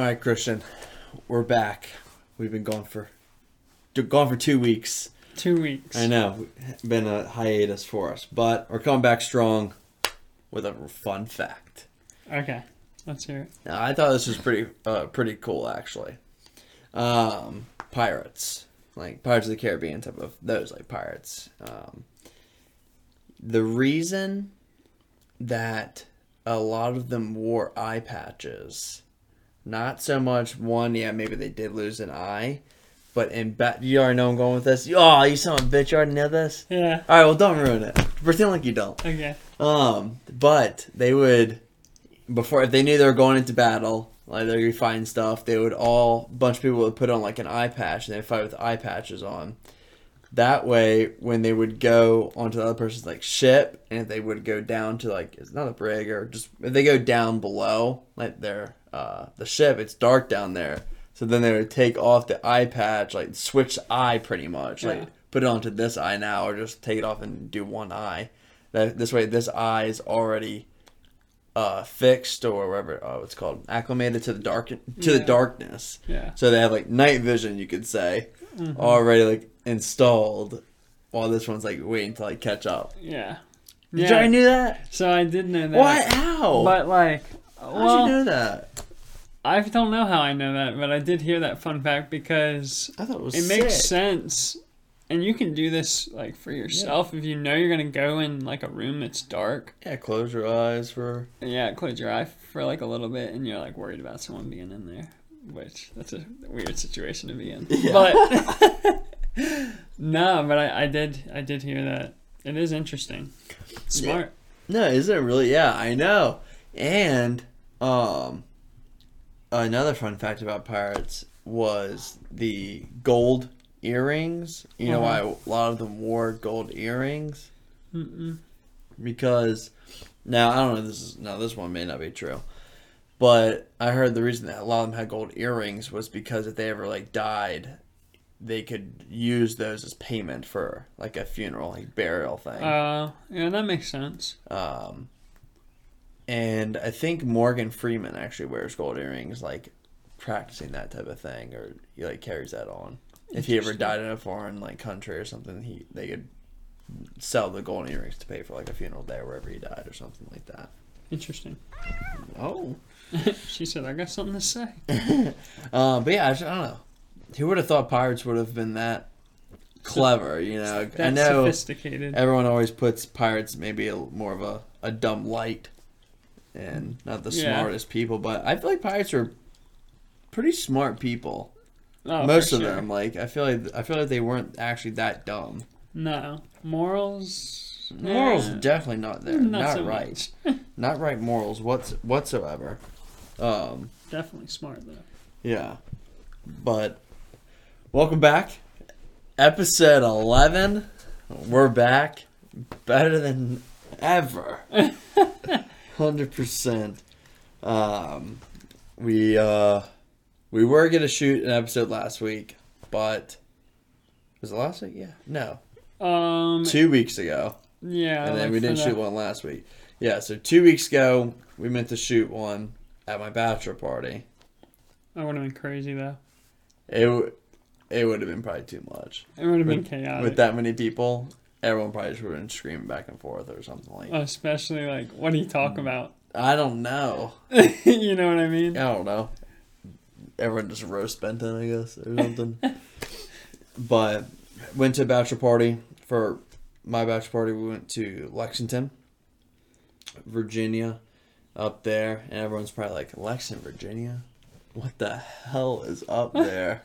All right, Christian, we're back. We've been gone for gone for two weeks. Two weeks. I know, been a hiatus for us, but we're coming back strong with a fun fact. Okay, let's hear it. Now, I thought this was pretty uh, pretty cool actually. Um, pirates, like Pirates of the Caribbean type of those like pirates. Um, the reason that a lot of them wore eye patches, not so much one, yeah, maybe they did lose an eye, but in bat, you already know I'm going with this. Oh, you son of a bitch, you already know this. Yeah. All right, well, don't ruin it. Pretend like you don't. Okay. Um, but they would before if they knew they were going into battle, like they're gonna find stuff, they would all bunch of people would put on like an eye patch and they'd fight with eye patches on. That way, when they would go onto the other person's like ship, and if they would go down to like it's not a brig or just if they go down below like their uh the ship, it's dark down there. So then they would take off the eye patch, like switch eye pretty much, Yeah. like put it onto this eye now, or just take it off and do one eye. That this way, this eye is already uh fixed or whatever oh it's called acclimated to the dark to the darkness. Yeah. So they have like night vision, you could say, Mm-hmm. already like installed, while this one's like waiting to like catch up. Yeah. Did you Yeah. already knew that? So I did know that. What? How? But like, How'd well, you know that? I don't know how I know that, but I did hear that fun fact because I thought it was. it makes sense. And you can do this like for yourself if you know you're gonna go in like a room that's dark. Yeah, close your eyes for. Yeah, close your eye for like a little bit, and you're like worried about someone being in there, which that's a weird situation to be in. Yeah. But no, but I, I did I did hear that. It is interesting. Smart. No, isn't it really? Yeah, I know. And um, another fun fact about pirates was the gold earrings. You know why Uh-huh. a lot of them wore gold earrings? Mm-mm. because now I don't know this is now this one may not be true, but I heard the reason that a lot of them had gold earrings was because if they ever like died, they could use those as payment for like a funeral, like burial thing. Uh, yeah, that makes sense. um, and I think Morgan Freeman actually wears gold earrings, like practicing that type of thing, or he like carries that on. If he ever died in a foreign like country or something, he they could sell the gold earrings to pay for like a funeral there wherever he died or something like that. Interesting. Oh, she said, "I got something to say." uh, but yeah, I, just, I don't know. Who would have thought pirates would have been that clever? You know, I That's know sophisticated. everyone always puts pirates maybe a, more of a, a dumb light and not the Yeah. smartest people, but I feel like pirates are pretty smart people. Oh, Most of sure. them, like I feel like I feel like they weren't actually that dumb. No morals. Morals eh, definitely not there, not not, so right, not right morals what's whatsoever. Um, Definitely smart though. Yeah. But welcome back. Episode 11. We're back. Better than ever. 100%. Um we uh we were going to shoot an episode last week, but was it last week? Yeah. No. Um. 2 weeks ago. Yeah. and then like we didn't shoot one last week. Yeah, so 2 weeks ago we meant to shoot one at my bachelor party. That would have been crazy though. It w- it would have been probably too much It would have been chaotic. with that many people. Everyone probably just would have been screaming back and forth or something like. that. Especially like, what do you talk Mm. about? I don't know. you know what I mean? I don't know. Everyone just roast Benton, I guess, or something. but went to a bachelor party for my bachelor party. We went to Lexington, Virginia, up there, and everyone's probably like, Lexington, Virginia, what the hell is up there?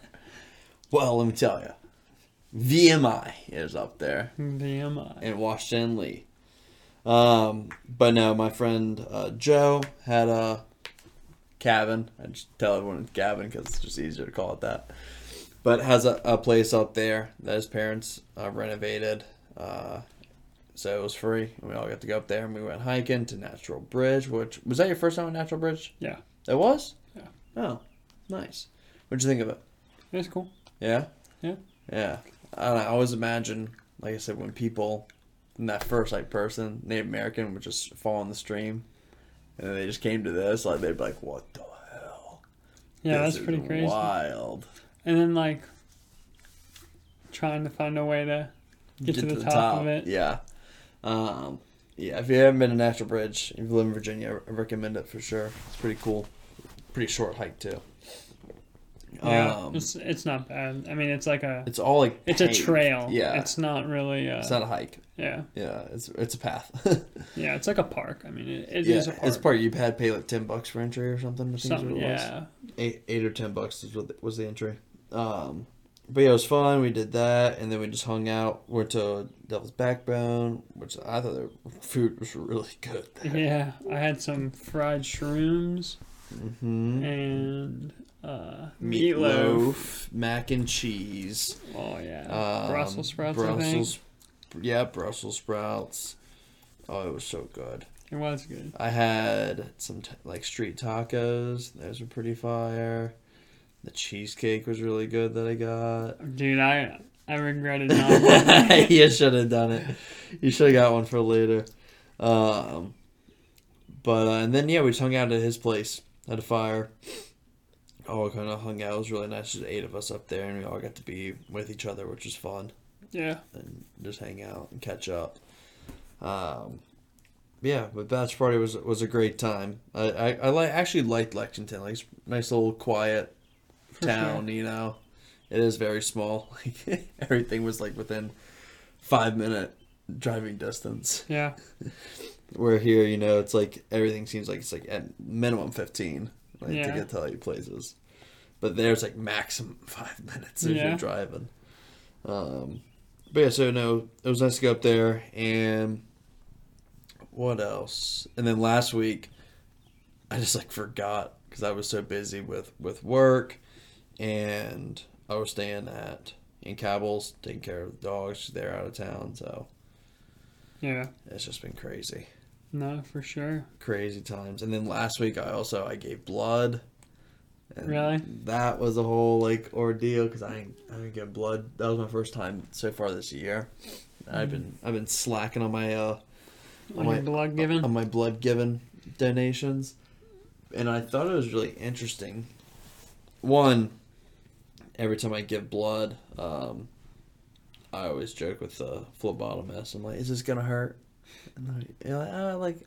well, let me tell you, VMI is up there VMI. in Washington Lee. Um, but no, my friend uh, Joe had a cabin. I just tell everyone it's cabin because it's just easier to call it that. But has a, a place up there that his parents uh, renovated. Uh, so it was free. And we all got to go up there and we went hiking to Natural Bridge, which was that your first time at Natural Bridge? Yeah. It was? Yeah. Oh, nice. What'd you think of it? It was cool. Yeah? Yeah. Yeah. I, know, I always imagine, like I said, when people, in that first like person, Native American, would just fall in the stream, and they just came to this, like they'd be like, "What the hell?" Yeah, This that's pretty crazy. Wild. And then like trying to find a way to get, to, the, top, of it. Yeah. Um, yeah, if you haven't been to Natural Bridge, if you live in Virginia, I recommend it for sure. It's pretty cool. Pretty short hike too. Yeah, Um, it's it's not bad. I mean, it's like a it's all like it's a trail. Yeah, it's not really. Uh, it's not a hike. yeah, Yeah, it's it's a path. yeah, it's like a park. I mean, it, it is yeah, a park. it's part. You had to pay like ten bucks for entry or something. I think Something, what it was. yeah. eight eight or ten bucks is what the, was the entry. Um, but yeah, it was fun. We did that, and then we just hung out. Went to Devil's Backbone, which I thought their food was really good. There. Yeah, I had some fried shrooms Mm-hmm. and uh, Meatloaf, meatloaf. mac and cheese, Oh yeah, um, Brussels sprouts. I think Brussels, yeah, Brussels sprouts. Oh, it was so good. it was good. I had some t- like street tacos. Those were pretty fire. The cheesecake was really good that I got. Dude, I I regretted not. you should have done it. You should have got one for later. Um, but uh, and then yeah, we just hung out at his place. Had a fire. All kind of hung out. It was really nice. Just eight of us up there, and we all got to be with each other, which was fun, yeah, and just hang out and catch up. Um, yeah, but bachelor party was was a great time. I I, I like actually liked Lexington. Like it's a nice little quiet for town, you know. It is very small. Like everything was like within five minute driving distance. Yeah, Where here, you know, it's like everything seems like it's like at minimum fifteen, like to get to all your places. But there's like maximum five minutes if Yeah. you're driving. Um, but yeah, so no, it was nice to go up there and what else? And then last week, I just like forgot because I was so busy with with work, and I was staying at in Cabell's taking care of the dogs. They're out of town, so yeah. it's just been crazy, No, for sure. crazy times. And then last week, I also I gave blood. Really? That was a whole like ordeal because I didn't, I didn't get blood. That was my first time so far this year. I've been I've been slacking on my uh On my- blood given. on my blood given donations, and I thought it was really interesting. One, every time I give blood, um, I always joke with the phlebotomist. I'm like, "Is this gonna hurt?" And they're like, like, "Oh, like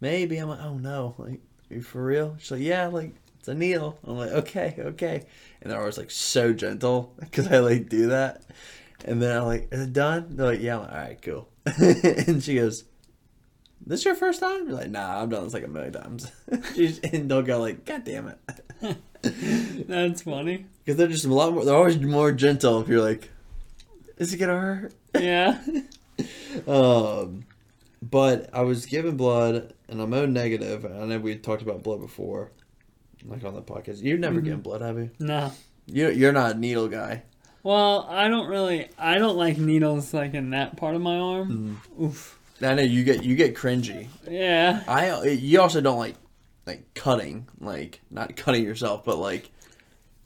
maybe." I'm like, "Oh no, like you for real?" She's like, "Yeah, like it's a needle." I'm like, "Okay, okay," and they're always like so gentle because I like do that. And then I'm like, "Is it done?" They're like, "Yeah." I'm like, "All right, cool." and she goes, this your first time? You're like, nah, I've done this like a million times. She's- and they'll go like, God damn it. That's funny. Because they're just a lot more, they're always more gentle if you're like, is it gonna hurt? Yeah. Um, but I was given blood and I'm O negative. I know we talked about blood before, like on the podcast. You've never Mhm. given blood, have you? no. you? You're not a needle guy. Well, I don't really. I don't like needles like in that part of my arm. Mm. Oof. I know you get you get cringy. Yeah. I you also don't like like cutting, like not cutting yourself, but like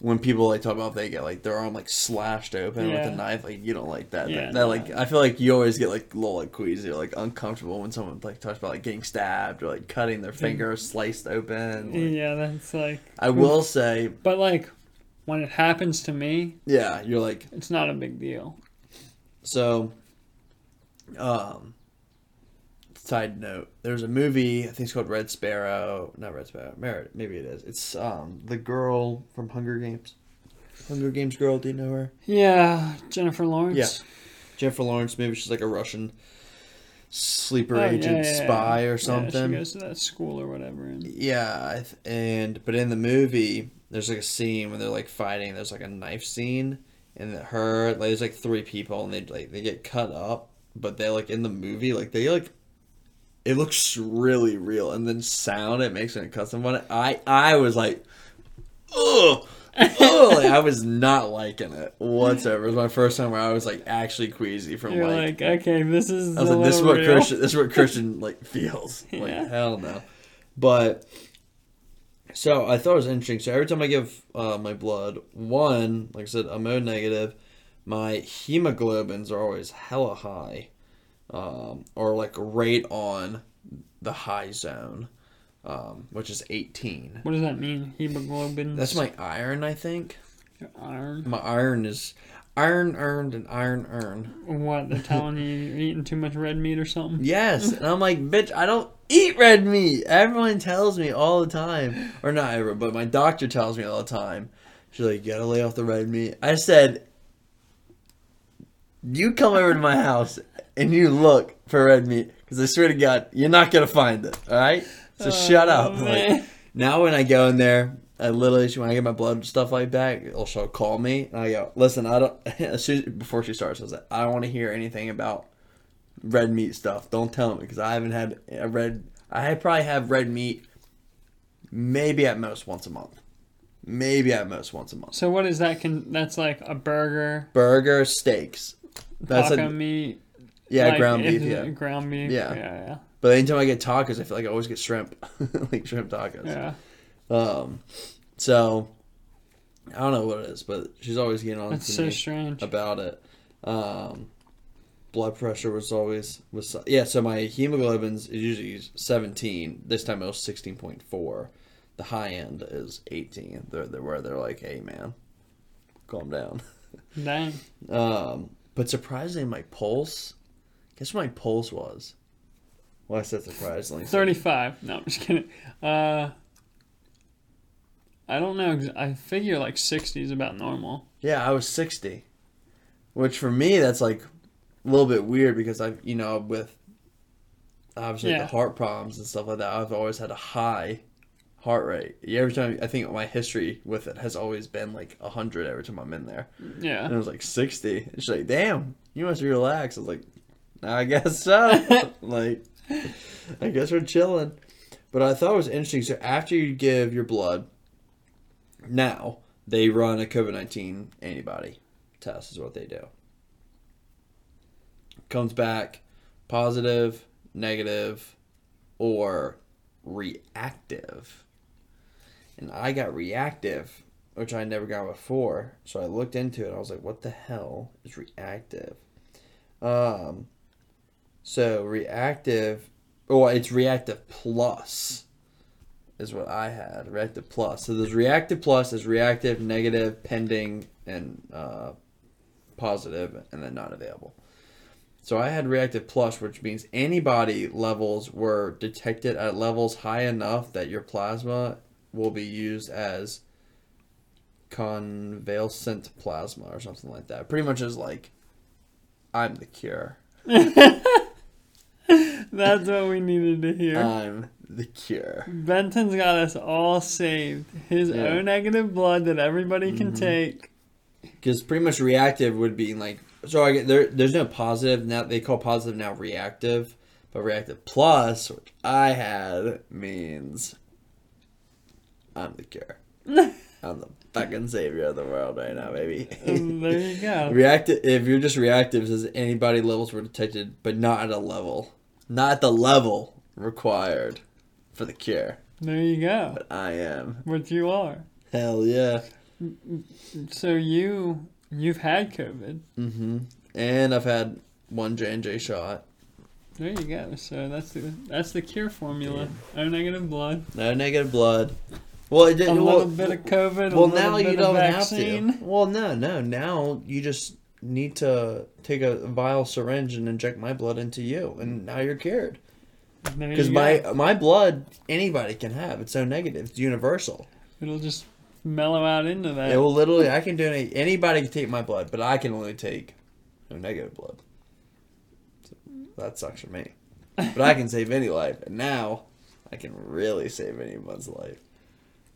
when people like talk about they get like their arm like slashed open with a knife, like you don't like that. Yeah, that, no. like I feel like you always get like a little like queasy or like uncomfortable when someone like talks about like getting stabbed or like cutting their finger sliced open. Like, Yeah, that's like. I will say, But like, when it happens to me, yeah, you're like it's not a big deal. So, um, side note, there's a movie I think it's called Red Sparrow. Not Red Sparrow. Merit, maybe it is. It's um the girl from Hunger Games. Hunger Games girl. Do you know her? Yeah, Jennifer Lawrence. Yeah. Jennifer Lawrence. Maybe she's like a Russian sleeper Oh, agent, yeah, yeah. spy or Yeah, something. she goes to that school or whatever. And Yeah, and but in the movie, there's like a scene where they're like fighting. There's like a knife scene, and her like there's like three people, and they like they get cut up, but they like in the movie like they like it looks really real, and then sound it makes when it cuts someone. I I was like, ugh. Ugh, like, I was not liking it whatsoever. It was my first time where I was like actually queasy from you're like like, okay, this is. I was like, this is what real. Christian, this is what Christian like feels. Yeah. Like hell no. But so I thought it was interesting. So every time I give uh, my blood, one, like I said, I'm O negative. My hemoglobins are always hella high, um, or like right on the high zone. um, which is 18. What does that mean? Hemoglobin. That's my iron, I think. iron. My iron is iron earned and iron earned. What? They're telling you you're eating too much red meat or something? Yes, and I'm like, bitch, I don't eat red meat. Everyone tells me all the time, or not everyone, but my doctor tells me all the time. She's like, you gotta lay off the red meat. I said, you come over to my house and you look for red meat, because I swear to God, you're not gonna find it. All right, so oh, shut Oh, up. Like, now when I go in there, I literally when I get my blood stuff like back, she'll call me and I go, listen, I don't. As soon, before she starts, I was like, I don't want to hear anything about red meat stuff. Don't tell me because I haven't had a red. I probably have red meat, maybe at most once a month, maybe at most once a month. So what is that? Can that's like a burger, Burger, steaks. That's a, meat. Yeah, like, ground beef. Yeah, ground beef. Yeah. yeah, yeah. but anytime I get tacos, I feel like I always get shrimp, like shrimp tacos. yeah. Um, so I don't know what it is, but she's always getting on That's to so me strange. about it. Um, blood pressure was always was yeah. So my hemoglobin's is usually seventeen. This time it was sixteen point four. The high end is eighteen. They're, they're where they're like, hey man, calm down. Dang. Um, but surprisingly, my pulse. Guess what my pulse was? Well, I said surprisingly. Thirty-five. No, I'm just kidding. Uh, I don't know. I figure like sixty is about normal. Yeah, I was 60. Which for me, that's like a little bit weird because I've, you know, with obviously Yeah. the heart problems and stuff like that, I've always had a high heart rate. Every time, I think my history with it has always been like 100 every time I'm in there. Yeah. And it was like 60. It's like, damn, you must relax. I was like, I guess so. like, I guess we're chilling. But I thought it was interesting. So after you give your blood, now they run a COVID 19 antibody test, is what they do. Comes back positive, negative, or reactive. And I got reactive, which I never got before. So I looked into it. I was like, what the hell is reactive? Um, so reactive, oh, it's reactive plus is what I had. Reactive plus. So there's reactive plus, there's reactive, negative, pending, and uh, positive, and then not available. So I had reactive plus, which means antibody levels were detected at levels high enough that your plasma will be used as convalescent plasma or something like that. Pretty much is like, I'm the cure. That's what we needed to hear. I'm the cure. Benton's got us all saved. His Yeah. O negative blood that everybody can Mhm. take. because pretty much reactive would be like so I get there there's no positive now they call positive now reactive but reactive plus which I had means I'm the cure I'm the fucking savior of the world right now baby there you go. reactive if you're just reactive says antibody levels were detected but not at a level not at the level required for the cure There you go. but I am What you are. hell yeah So you you've had COVID. Mm-hmm. and I've had one J and J shot There you go. So that's the that's the cure formula. O negative blood. No negative blood. Well, it A didn't. little Well, bit of COVID. well a now you don't vaccine. have to. Well, no, no. Now you just need to take a vial syringe and inject my blood into you, and now you're cured. Because my go. my blood anybody can have. It's so negative. It's universal. it'll just mellow out into that. It will literally. I can donate. Anybody can take my blood, but I can only take no negative blood. So that sucks for me. But I can save any life, and now I can really save anyone's life.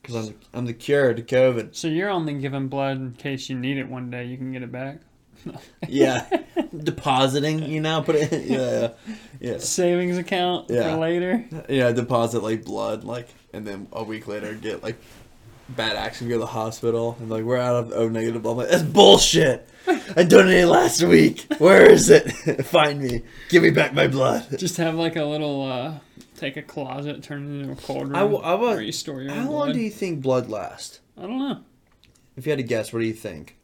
Because I'm I'm the cure to COVID. so you're only giving blood in case you need it one day. You can get it back. Yeah, depositing. You know, put it. Yeah, yeah, Savings account Yeah. for later. yeah. Deposit like blood, like, and then a week later get like bad action, go to the hospital, and like we're out of O negative blood. I'm like, that's bullshit. I donated last week. Where is it? Find me. Give me back my blood. Just have like a little uh take a closet, turn it into a cold room I w- I wa- where you store your How own long do you think blood lasts? I don't know. If you had to guess, what do you think?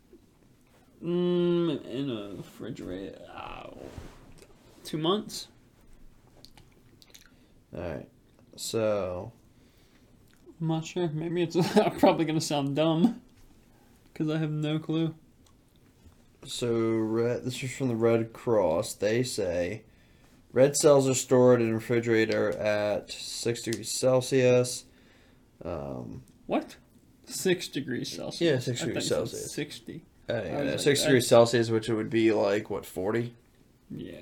Mm, in a refrigerator. Oh, two months. All right. So, I'm not sure. Maybe it's I'm probably gonna sound dumb because I have no clue. So red. This is from the Red Cross. They say red cells are stored in a refrigerator at six degrees Celsius. Um, What? Six degrees Celsius. Yeah, six degrees Celsius. Sixty. Uh, yeah, like, six I- degrees Celsius, which would be like what 40? Yeah,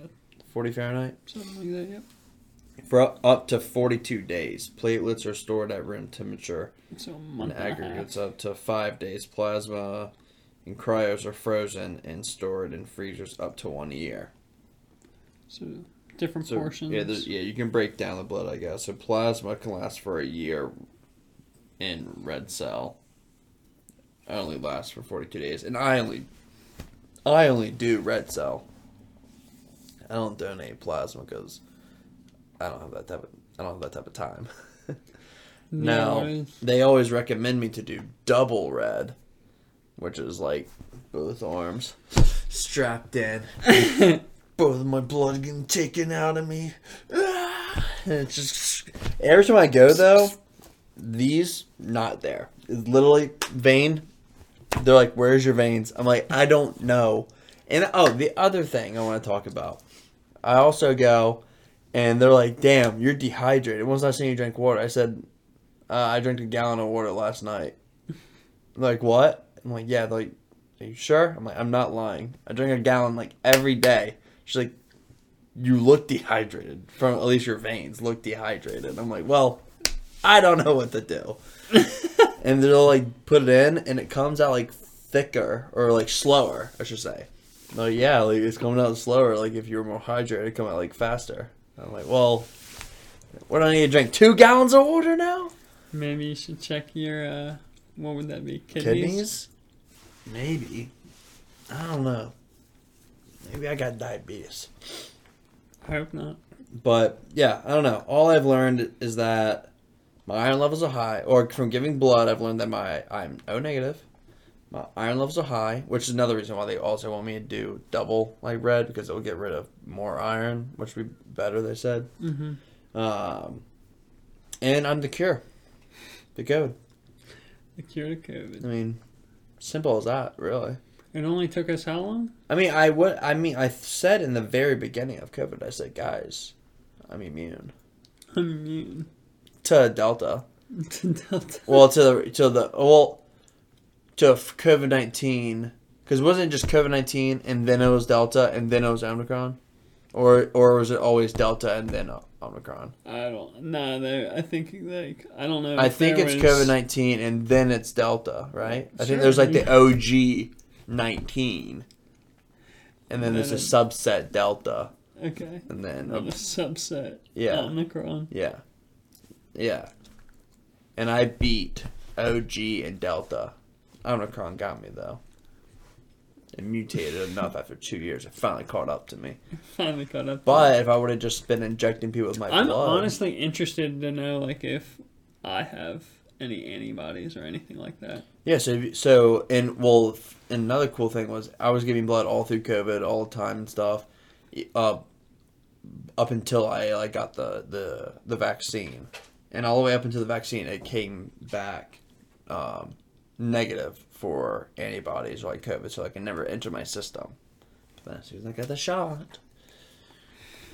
40 Fahrenheit. something like that. Yep. For up- to 42 days, platelets are stored at room temperature. So and month and, a half. aggregates up to five days. Plasma and cryos are frozen and stored in freezers up to one year. So different So portions. yeah, yeah, you can break down the blood, I guess. So plasma can last for a year in red cell. Only last for 42 days, and I only, I only do red cell. I don't donate plasma because I don't have that type of I don't have that type of time. Now is- they always recommend me to do double red, which is like both arms strapped in, both of my blood getting taken out of me. And it's just every time I go though, these not there. It's literally vein. They're like, "Where's your veins?" I'm like, "I don't know." And oh, the other thing I want to talk about, I also go, and they're like, "Damn, you're dehydrated." Once I time you drank water? I said, uh, "I drank a gallon of water last night." Like, what? I'm like, "Yeah." They're like, "Are you sure?" I'm like, "I'm not lying. I drink a gallon like every day." She's like, "You look dehydrated. From at least your veins look dehydrated." I'm like, "Well, I don't know what to do." and they'll like put it in, and it comes out like thicker or like slower, I should say. Like yeah, like it's coming out slower. Like if you were more hydrated, it'd come out like faster. I'm like, well, what do I need to drink? Two gallons of water now? Maybe you should check your uh, what would that be? Kidneys. Kidneys? Maybe. I don't know. Maybe I got diabetes. I hope not. But yeah, I don't know. All I've learned is that my iron levels are high, or from giving blood, I've learned that my I'm O negative. My iron levels are high, which is another reason why they also want me to do double like red because it'll get rid of more iron, which would be better. They said. Mm-hmm. Um, and I'm the cure. The code. The cure to COVID. I mean, simple as that, really. It only took us how long? I mean, I would. I mean, I said in the very beginning of COVID, I said, guys, I'm immune I'm immune to Delta. to Delta. Well, to the to the well, to COVID nineteen because wasn't it just COVID nineteen and then it was Delta and then it was Omicron, or or was it always Delta and then Omicron? I don't. Nah, they, I think like I don't know. I think it's was- COVID nineteen and then it's Delta, right? I think there's like the. OG nineteen, and then there's a subset Delta, Okay. and then Of a subset. yeah. Omicron. Yeah. Yeah. And I beat OG and Delta. Omicron got me though. It mutated enough after two years. It finally caught up to me. Finally caught up. to But if I would have just been injecting people with my blood I'm blood, honestly interested to know like if I have any antibodies or anything like that. yeah. So so and well, and another cool thing was I was giving blood all through COVID, all the time and stuff. Uh, up until I like got the the the vaccine, and all the way up until the vaccine, it came back um, negative for antibodies like COVID, so I can never enter my system. But then as soon as I got the shot,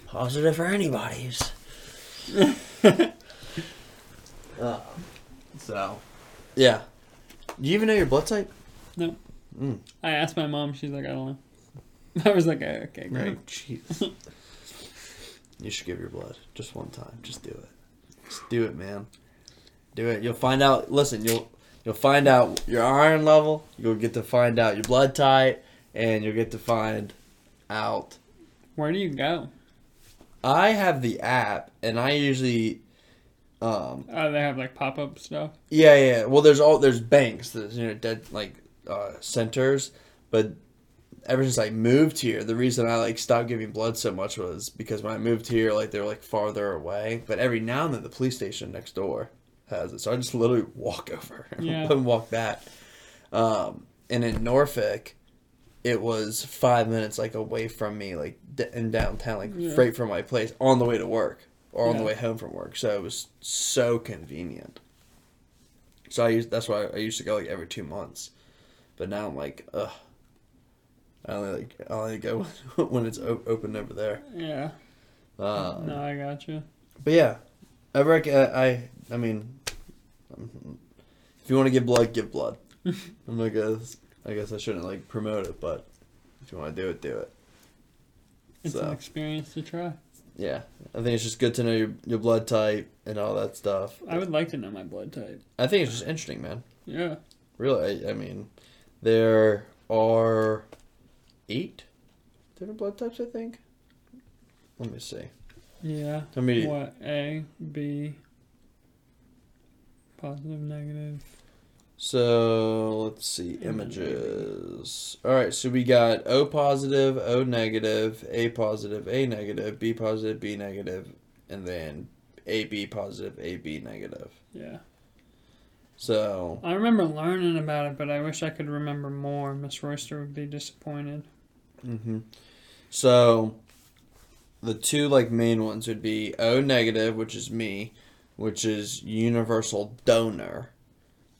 positive for antibodies. Uh, so, yeah. Do you even know your blood type? No. Mm. I asked my mom. She's like, I don't know. I was like, okay, great. Oh, jeez. you should give your blood just one time. Just do it. Just do it, man. Do it. You'll find out. Listen, you'll you'll find out your iron level. You'll get to find out your blood type, and you'll get to find out. Where do you go? I have the app, and I usually, um, Oh, they have like pop up stuff. yeah, yeah. Well, there's all there's banks, there's you know dead like uh, centers, but ever since I moved here, the reason I like stopped giving blood so much was because when I moved here, like they were like farther away. But every now and then, the police station next door has it, so I just literally walk over Yeah. and walk back. Um, and in Norfolk, it was five minutes like away from me, like d- in downtown, like Yeah. right from my place, on the way to work or on the way home from work. So it was so convenient. So I used that's why I used to go like every two months, but now I'm like, ugh. I only like I only go when it's open over there. Yeah. Um, no, I got you. But yeah, I I I mean, if you want to give blood, give blood. I'm like, uh, I guess I shouldn't like promote it, but if you want to do it, do it. It's So. an experience to try. Yeah, I think it's just good to know your your blood type and all that stuff. I would like to know my blood type. I think it's just interesting, man. Yeah. Really, I, I mean, there are eight different blood types. I think. Let me see. Yeah. How many? What? A, B, positive, negative. So let's see mm-hmm. images. All right, so we got O positive, O negative, A positive, A negative, B positive, B negative, and then AB positive, AB negative. Yeah. So I remember learning about it, but I wish I could remember more. Miss Royster would be disappointed. Hmm So the two like main ones would be O negative, which is me, which is universal donor.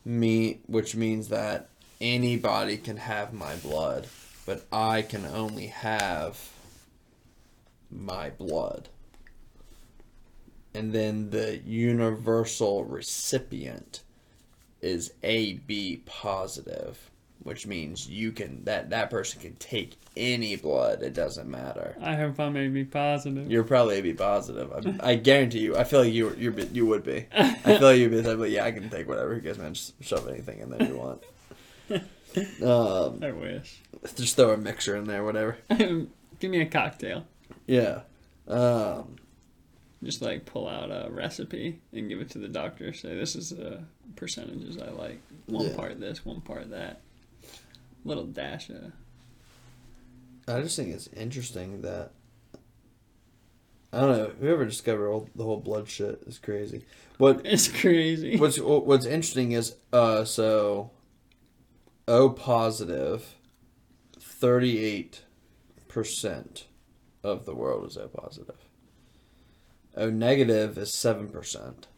Me, which means that anybody can have my blood, but I can only have my blood. And then the universal recipient is AB positive, which means you can that that person can take any blood. It doesn't matter. I hope I may be positive. You're probably AB positive. I, I guarantee you. I feel like you you you would be. I feel like you'd be but yeah, I can take whatever. you guys man? Just shove anything in there you want. Um, I wish. just throw a mixer in there, whatever. Give me a cocktail. Yeah. Um, Just like pull out a recipe and give it to the doctor. Say this is the percentages I like. One Yeah. part this, one part that. Little dash of. I just think it's interesting that I don't know. Whoever discovered all, the whole blood shit is crazy. What It's crazy. What's What's interesting is uh so O positive, thirty eight percent of the world is O positive. O negative is seven percent.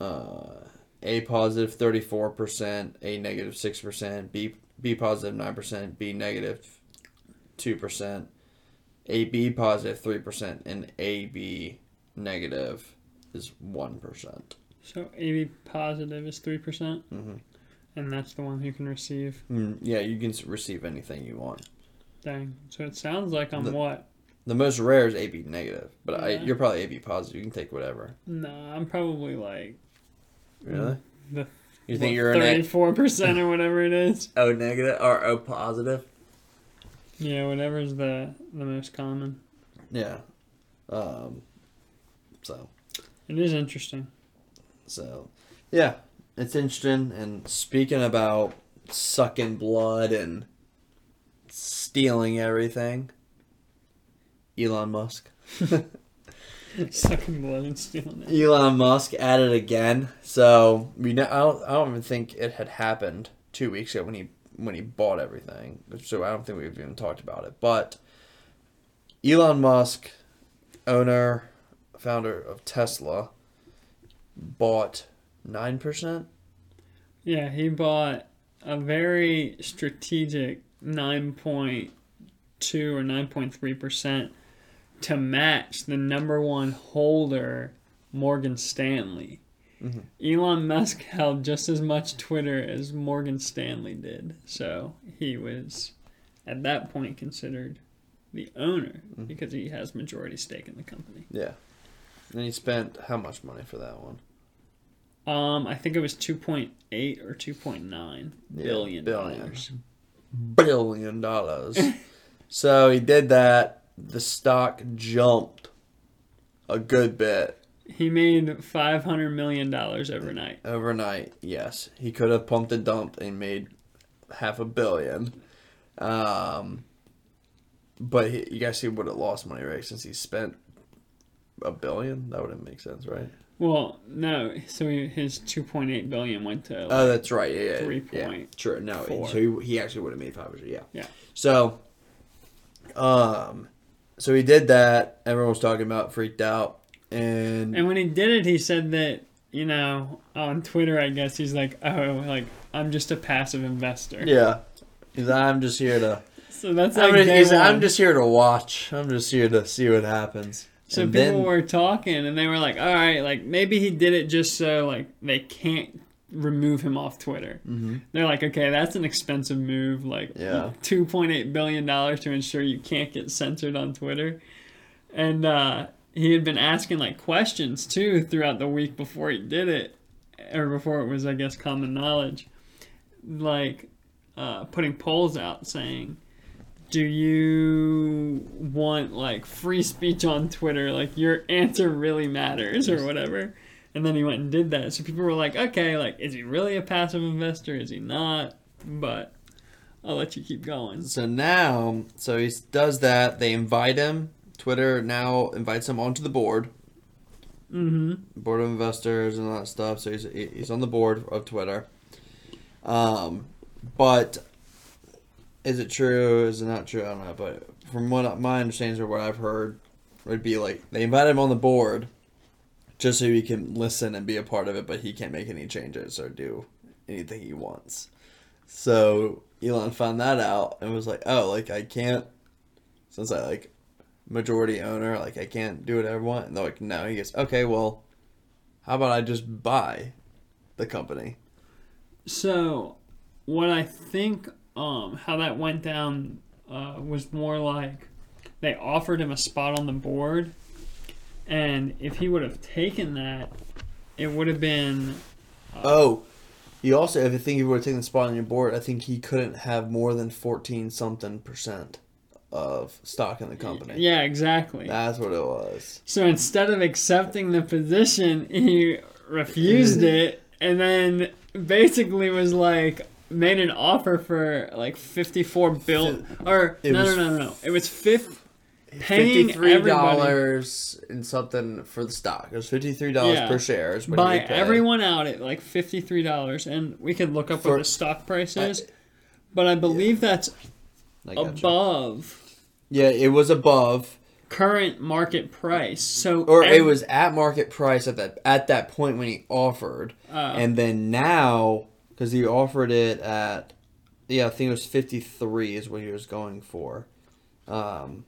Uh, A positive positive thirty four percent, A negative negative six percent, B B positive nine percent, B negative negative two percent, AB positive positive three percent, and AB negative is one percent. So AB positive is three percent, Mm-hmm. and that's the one you can receive. Mm, yeah, you can receive anything you want. Dang. So it sounds like I'm The- what? The most rare is AB negative, but I, you're probably AB positive. You can take whatever. Nah, I'm probably like Really? the You think you're thirty-four percent or whatever it is. O negative or O positive? Yeah, whatever's the the most common. Yeah. Um. So It is interesting. so, yeah, it's interesting. And speaking about sucking blood and stealing everything, Elon Musk. Sucking blood and stealing it. Elon Musk at it again. So we know, I don't I don't even think it had happened two weeks ago when he when he bought everything. So I don't think we've even talked about it. But Elon Musk, owner, founder of Tesla, bought nine percent. Yeah, he bought a very strategic nine point two or nine point three percent to match the number one holder, Morgan Stanley. Mhm. Elon Musk held just as much Twitter as Morgan Stanley did, so he was at that point considered the owner Mhm. because he has majority stake in the company. Yeah. And he spent how much money for that one? Um, I think it was two point eight or two point nine Yeah, billion billion. dollars. Billion dollars. so he did that. The stock jumped a good bit. He made five hundred million dollars overnight. Overnight, yes. He could have pumped and dumped and made half a billion. Um, but he, you guys see would have lost money, right? Since he spent a billion? That wouldn't make sense, right? Well, no. So he, his two point eight billion went to. Like, Oh, that's right. Yeah, yeah. Three yeah. point Sure. No, four. so he, he actually would have made 500, yeah. Yeah. So, um, so he did that. Everyone was talking about, freaked out. And, and when he did it, he said that you know, on Twitter, I guess he's like, oh, like I'm just a passive investor. Yeah. He's like, I'm just here to. So that's I'm, day he's like, I'm just here to watch. I'm just here to see what happens. So And people then- were talking, and they were like, all right, like maybe he did it just so like they can't remove him off Twitter. Mhm. They're like, okay, that's an expensive move, like Yeah. two point eight billion dollars to ensure you can't get censored on Twitter. And uh, he had been asking like questions too throughout the week before he did it, or before it was, I guess, common knowledge. Like uh, putting polls out saying, "Do you want like free speech on Twitter? Like your answer really matters, or whatever." And then he went and did that. So people were like, "Okay, like is he really a passive investor? Is he not?" But I'll let you keep going. So now, so he does that. They invite him. Twitter now invites him onto the board, Mm-hmm. board of investors and all that stuff. So he's he's on the board of Twitter. Um, but is it true? Is it not true? I don't know. But from what my understanding or what I've heard, would be like they invite him on the board just so he can listen and be a part of it, but he can't make any changes or do anything he wants. So Elon found that out and was like, "Oh, like I can't, since I like majority owner, like I can't do whatever I want." And they're like, "No." He goes, "Okay, well, how about I just buy the company?" So, what I think um, how that went down uh, was more like they offered him a spot on the board, and if he would have taken that, it would have been uh, Oh, you also, if I think he would have taken the spot on your board, I think he couldn't have more than fourteen something percent of stock in the company. yeah, exactly. That's what it was. So instead of accepting the position, he refused it, and then basically was like made an offer for like fifty four bill or It no, was no no no it was fifth paying Fifty-three dollars and something for the stock. It was fifty-three dollars Yeah. per share. Is what buy he would pay. everyone out at like fifty three dollars, and we can look up For- what the stock price is, but I believe that's I gotcha. above Yeah, it was above, current market price. So or it was at market price at that at that point when he offered, uh, and then now because he offered it at, yeah, I think it was fifty-three is what he was going for, um,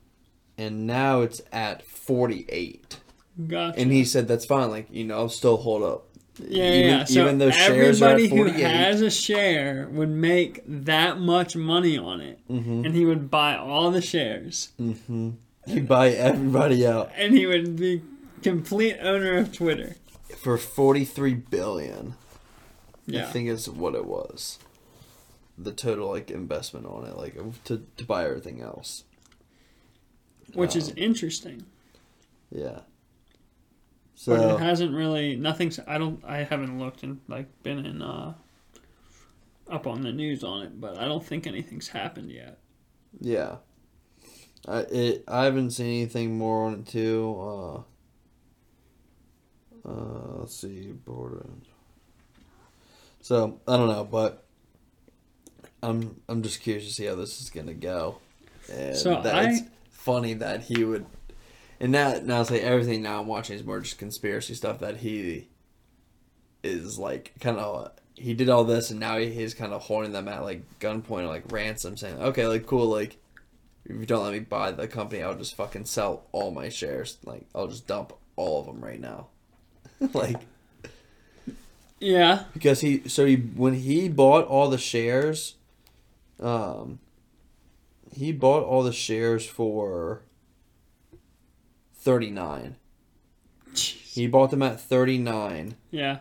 and now it's at forty-eight. gotcha. And he said that's fine. Like you know, I'll still hold up. Yeah, even, yeah. So even though shares are everybody who has a share would make that much money on it, mm-hmm. and he would buy all the shares, Mm-hmm. You buy everybody out and he would be complete owner of Twitter. for forty-three billion. Yeah. I think is what it was. The total like investment on it, like to to buy everything else. Which is Um, interesting. Yeah. But So it hasn't really nothing's. I don't. I haven't looked and like been in uh up on the news on it, but I don't think anything's happened yet. yeah, I it I haven't seen anything more on it too. Uh, uh let's see, border. So I don't know, but I'm I'm just curious to see how this is gonna go. And So I- funny that he would, and now now say like everything now I'm watching is more just conspiracy stuff that he is like kind of he did all this and now he, he's kind of holding them at like gunpoint or like ransom saying okay like cool like if you don't let me buy the company I'll just fucking sell all my shares like I'll just dump all of them right now. Like Yeah, because he so he when he bought all the shares um he bought all the shares for 39 he bought them at 39 yeah.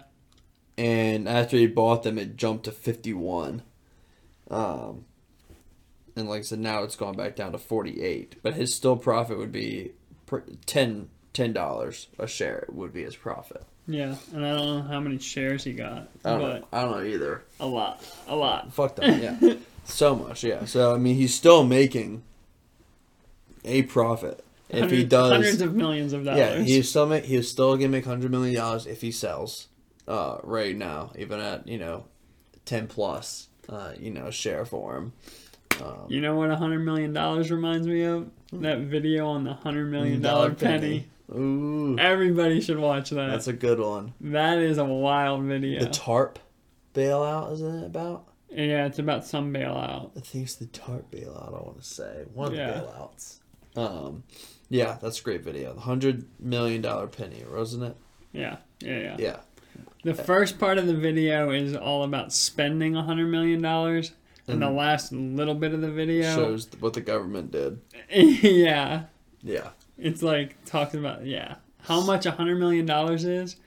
and after he bought them it jumped to 51 um and like i said now it's gone back down to 48 but his still profit would be pr- 10 ten dollars a share would be his profit. Yeah, and I don't know how many shares he got, i don't but know i don't know either. A lot, a lot. fuck that yeah so much yeah so i mean he's still making a profit if he does hundreds of millions of dollars. yeah he's still make he's still gonna make 100 million dollars if he sells uh right now even at you know 10 plus uh you know share for him Um, You know what a hundred million dollars reminds me of? That video on the hundred million dollar penny. Ooh, Everybody should watch that. that's a good one. that is a wild video. The tarp bailout, isn't it about? Yeah, it's about some bailout. I think it's the TARP bailout. I want to say one of Yeah. the bailouts. Um, yeah, that's a great video. The hundred million dollar penny, wasn't it? Yeah, yeah, yeah. Yeah. The first part of the video is all about spending a hundred million dollars, and the last little bit of the video, shows what the government did. yeah, Yeah. it's like talking about yeah how much a hundred million dollars is,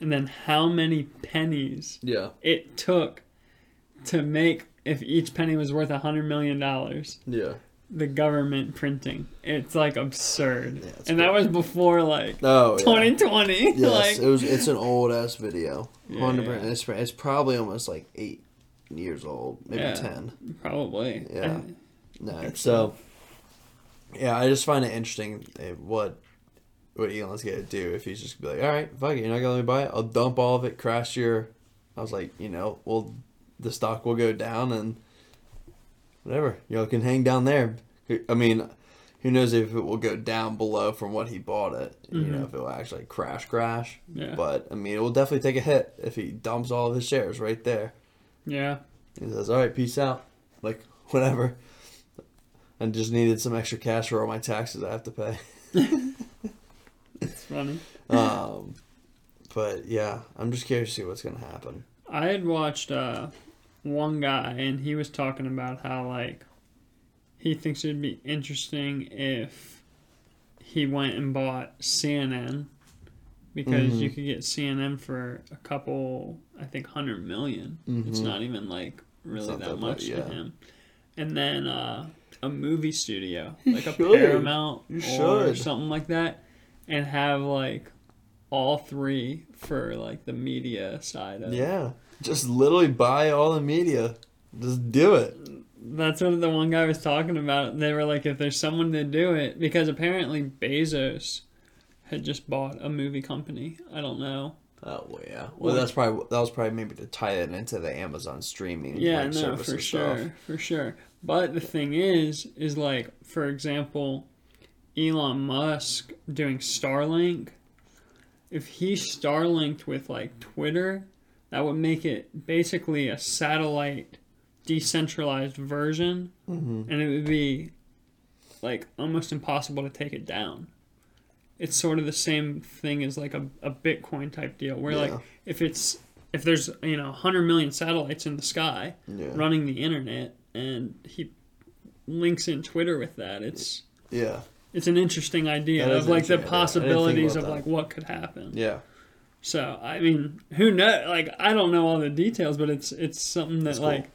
and then how many pennies Yeah. it took to make if each penny was worth a hundred million dollars. Yeah. The government printing, it's like absurd, Yeah, and that was before like Oh, yeah. 2020. Yes, like it was. It's an old ass video. Yeah, Hundred yeah. percent. It's, it's probably almost like eight years old, maybe Yeah. ten. probably Yeah. No, so yeah, I just find it interesting eh, what what Elon's gonna do if he's just gonna be like, all right, fuck it, you're not gonna let me buy it. I'll dump all of it, crash your. I was like, you know, well, the stock will go down and whatever y'all can hang down there. I mean, who knows if it will go down below from what he bought it? You know, Mhm. if it will actually crash, crash. Yeah. But I mean, it will definitely take a hit if he dumps all of his shares right there. yeah. He says, "All right, peace out." Like whatever. I just needed some extra cash for all my taxes I have to pay. It's funny. Um, but yeah, I'm just curious to see what's gonna happen. I had watched uh, one guy, and he was talking about how like he thinks it'd be interesting if he went and bought CNN because Mhm. you could get CNN for a couple, I think, hundred million. It's Mhm. not even like really that that much much, yeah. to him. And then uh, a movie studio, like a should. Paramount You or should. something like that, and have like all three for like the media side of it. Just literally buy all the media. Just do it. That's what the one guy was talking about. They were like, if there's someone to do it, because apparently Bezos had just bought a movie company. I don't know. Oh well, yeah. Well, Well- that's probably that was probably maybe to tie it into the Amazon streaming. Yeah, like, no, for sure, stuff. for sure. But the thing is, is like, for example, Elon Musk doing Starlink. If he Starlinked with like Twitter, that would make it basically a satellite decentralized version hmm and it would be like almost impossible to take it down. It's sort of the same thing as like a, a Bitcoin type deal where like if it's if there's you know 100 million satellites in the sky Yeah. running the internet and he links in Twitter with that it's Yeah. it's an interesting idea That of like the interesting idea. I didn't think possibilities of that. like what could happen. Yeah. So I mean, who know? Like I don't know all the details, but it's it's something that That's cool. like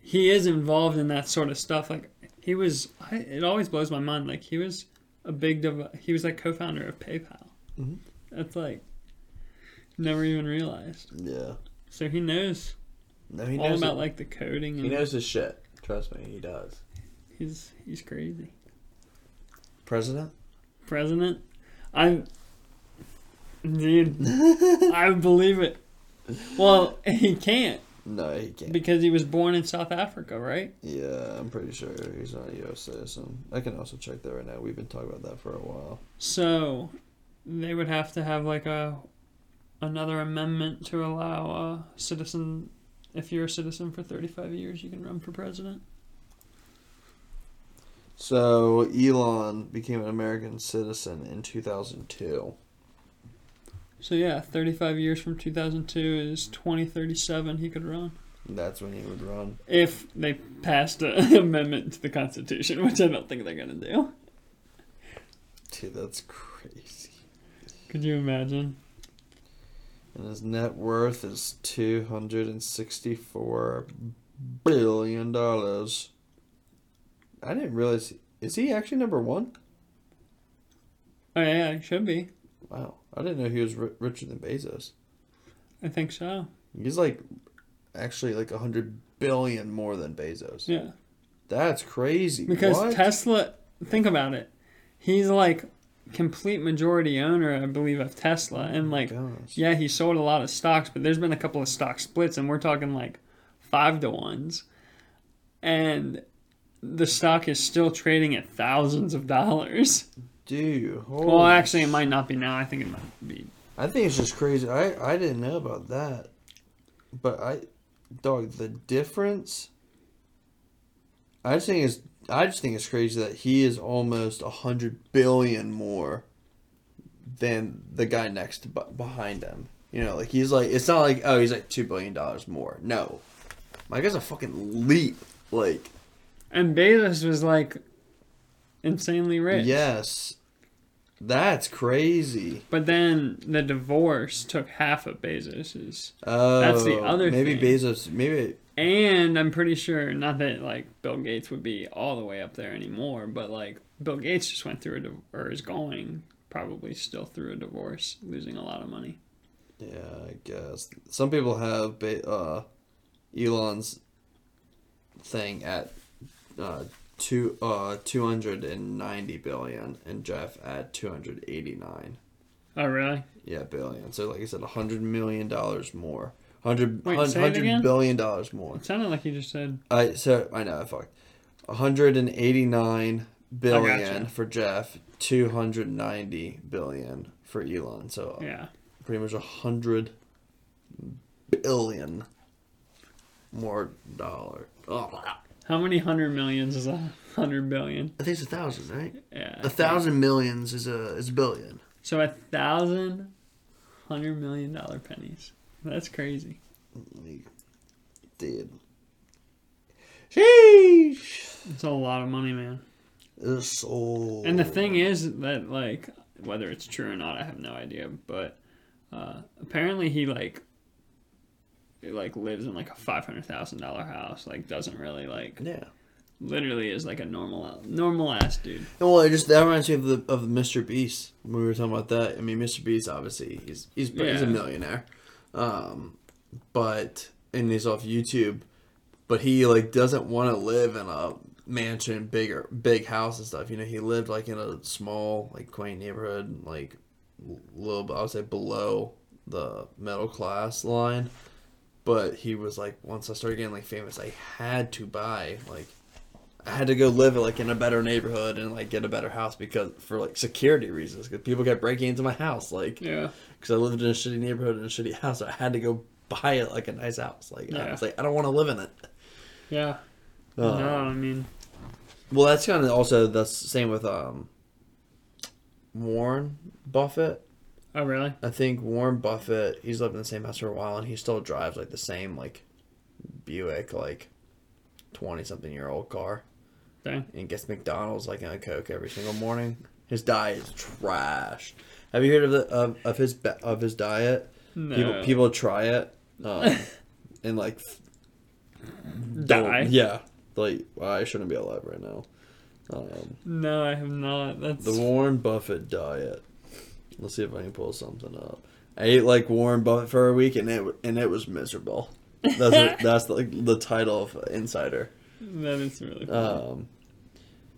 he is involved in that sort of stuff. Like he was, I, it always blows my mind. Like he was a big, dev- he was like co-founder of PayPal. Mhm. That's like never even realized. Yeah. So he knows No, he all knows. about it. like the coding and he knows his shit. Trust me, he does. he's he's crazy. President. President, I, dude, I believe it. Well, he can't No, he can't. because he was born in South Africa, right? Yeah, I'm pretty sure he's not a U.S. citizen. I can also check that right now. We've been talking about that for a while. So they would have to have like a another amendment to allow a citizen if you're a citizen for 35 years you can run for president. So Elon became an American citizen in 2002. So yeah, 35 years from 2002 is 2037 he could run That's when he would run. if they passed an amendment to the constitution, which I don't think they're going to do. Dude, that's crazy. Could you imagine? And his net worth is 264 billion dollars. I didn't realize. Is he actually number one? Oh yeah, he should be. Wow, I didn't know he was ri- richer than Bezos. I think so. He's like actually like a hundred billion more than Bezos. Yeah. That's crazy. Because what? Tesla, think about it. He's like complete majority owner, I believe, of Tesla, oh and like, yeah, he sold a lot of stocks, but there's been a couple of stock splits, and we're talking like five to ones. And the stock is still trading at thousands of dollars. Dude. Well, actually, it might not be now. I think it might be. I think it's just crazy. I I didn't know about that, but I, dog, the difference. I just think it's I just think it's crazy that he is almost a hundred billion more than the guy next to, behind him. You know, like he's like it's not like oh he's like two billion dollars more. No, my guy's a fucking leap. Like And Bezos was like insanely rich. yes, that's crazy. But then the divorce took half of Bezos's. Oh, That's the other maybe thing. Bezos. Maybe And I'm pretty sure, not that like Bill Gates would be all the way up there anymore, but like Bill Gates just went through a div- or is going probably still through a divorce, losing a lot of money. Yeah, I guess some people have ba- uh, Elon's thing at uh, two uh two hundred and ninety billion, and Jeff at two hundred eighty nine. Oh really? Yeah, billion. So like I said, a hundred million dollars more. Hundred Wait, say it again? billion dollars more. It sounded like you just said. I so I know I fucked. hundred and eighty nine billion gotcha. for Jeff. Two hundred ninety billion for Elon. So Yeah. pretty much a hundred billion more dollar. Oh, How many hundred millions is a hundred billion? I think it's a thousand, right? Yeah. A thousand millions is a is a billion. So a thousand hundred million dollar pennies. That's crazy. Dude. Sheesh. It's a lot of money, man. It's so. And the thing is that like whether it's true or not, I have no idea. But uh, apparently he like like lives in like a five hundred thousand dollar house. Like doesn't really like Yeah. literally is like a normal normal ass dude. Well, it just that reminds me of the of Mr. Beast when we were talking about that. I mean, Mr. Beast obviously he's he's he's a millionaire, um, but and he's off YouTube, but he like doesn't want to live in a mansion, bigger big house and stuff. You know, he lived like in a small like quaint neighborhood, like a little I would say below the middle class line. But he was like, once I started getting like famous, I had to buy like I had to go live like in a better neighborhood and like get a better house because for like security reasons because people kept breaking into my house like Yeah. because I lived in a shitty neighborhood in a shitty house so I had to go buy it like a nice house like I Yeah. was like I don't want to live in it. Yeah. Uh, no, I mean Well, that's kind of also the same with um Warren Buffett. Oh really? I think Warren Buffett he's lived in the same house for a while and he still drives like the same like Buick like twenty something year old car. Okay. and gets McDonald's like in a Coke every single morning. His diet is trash. Have you heard of the of, of his of his diet? No. People people try it, um, and like Die? Yeah, like well, I shouldn't be alive right now. Um, No, I have not. That's the Warren Buffett diet. Let's see if I can pull something up. I ate like Warren Buffett for a week, and it and it was miserable. That's what, that's like the title of Insider. that is really funny. Um,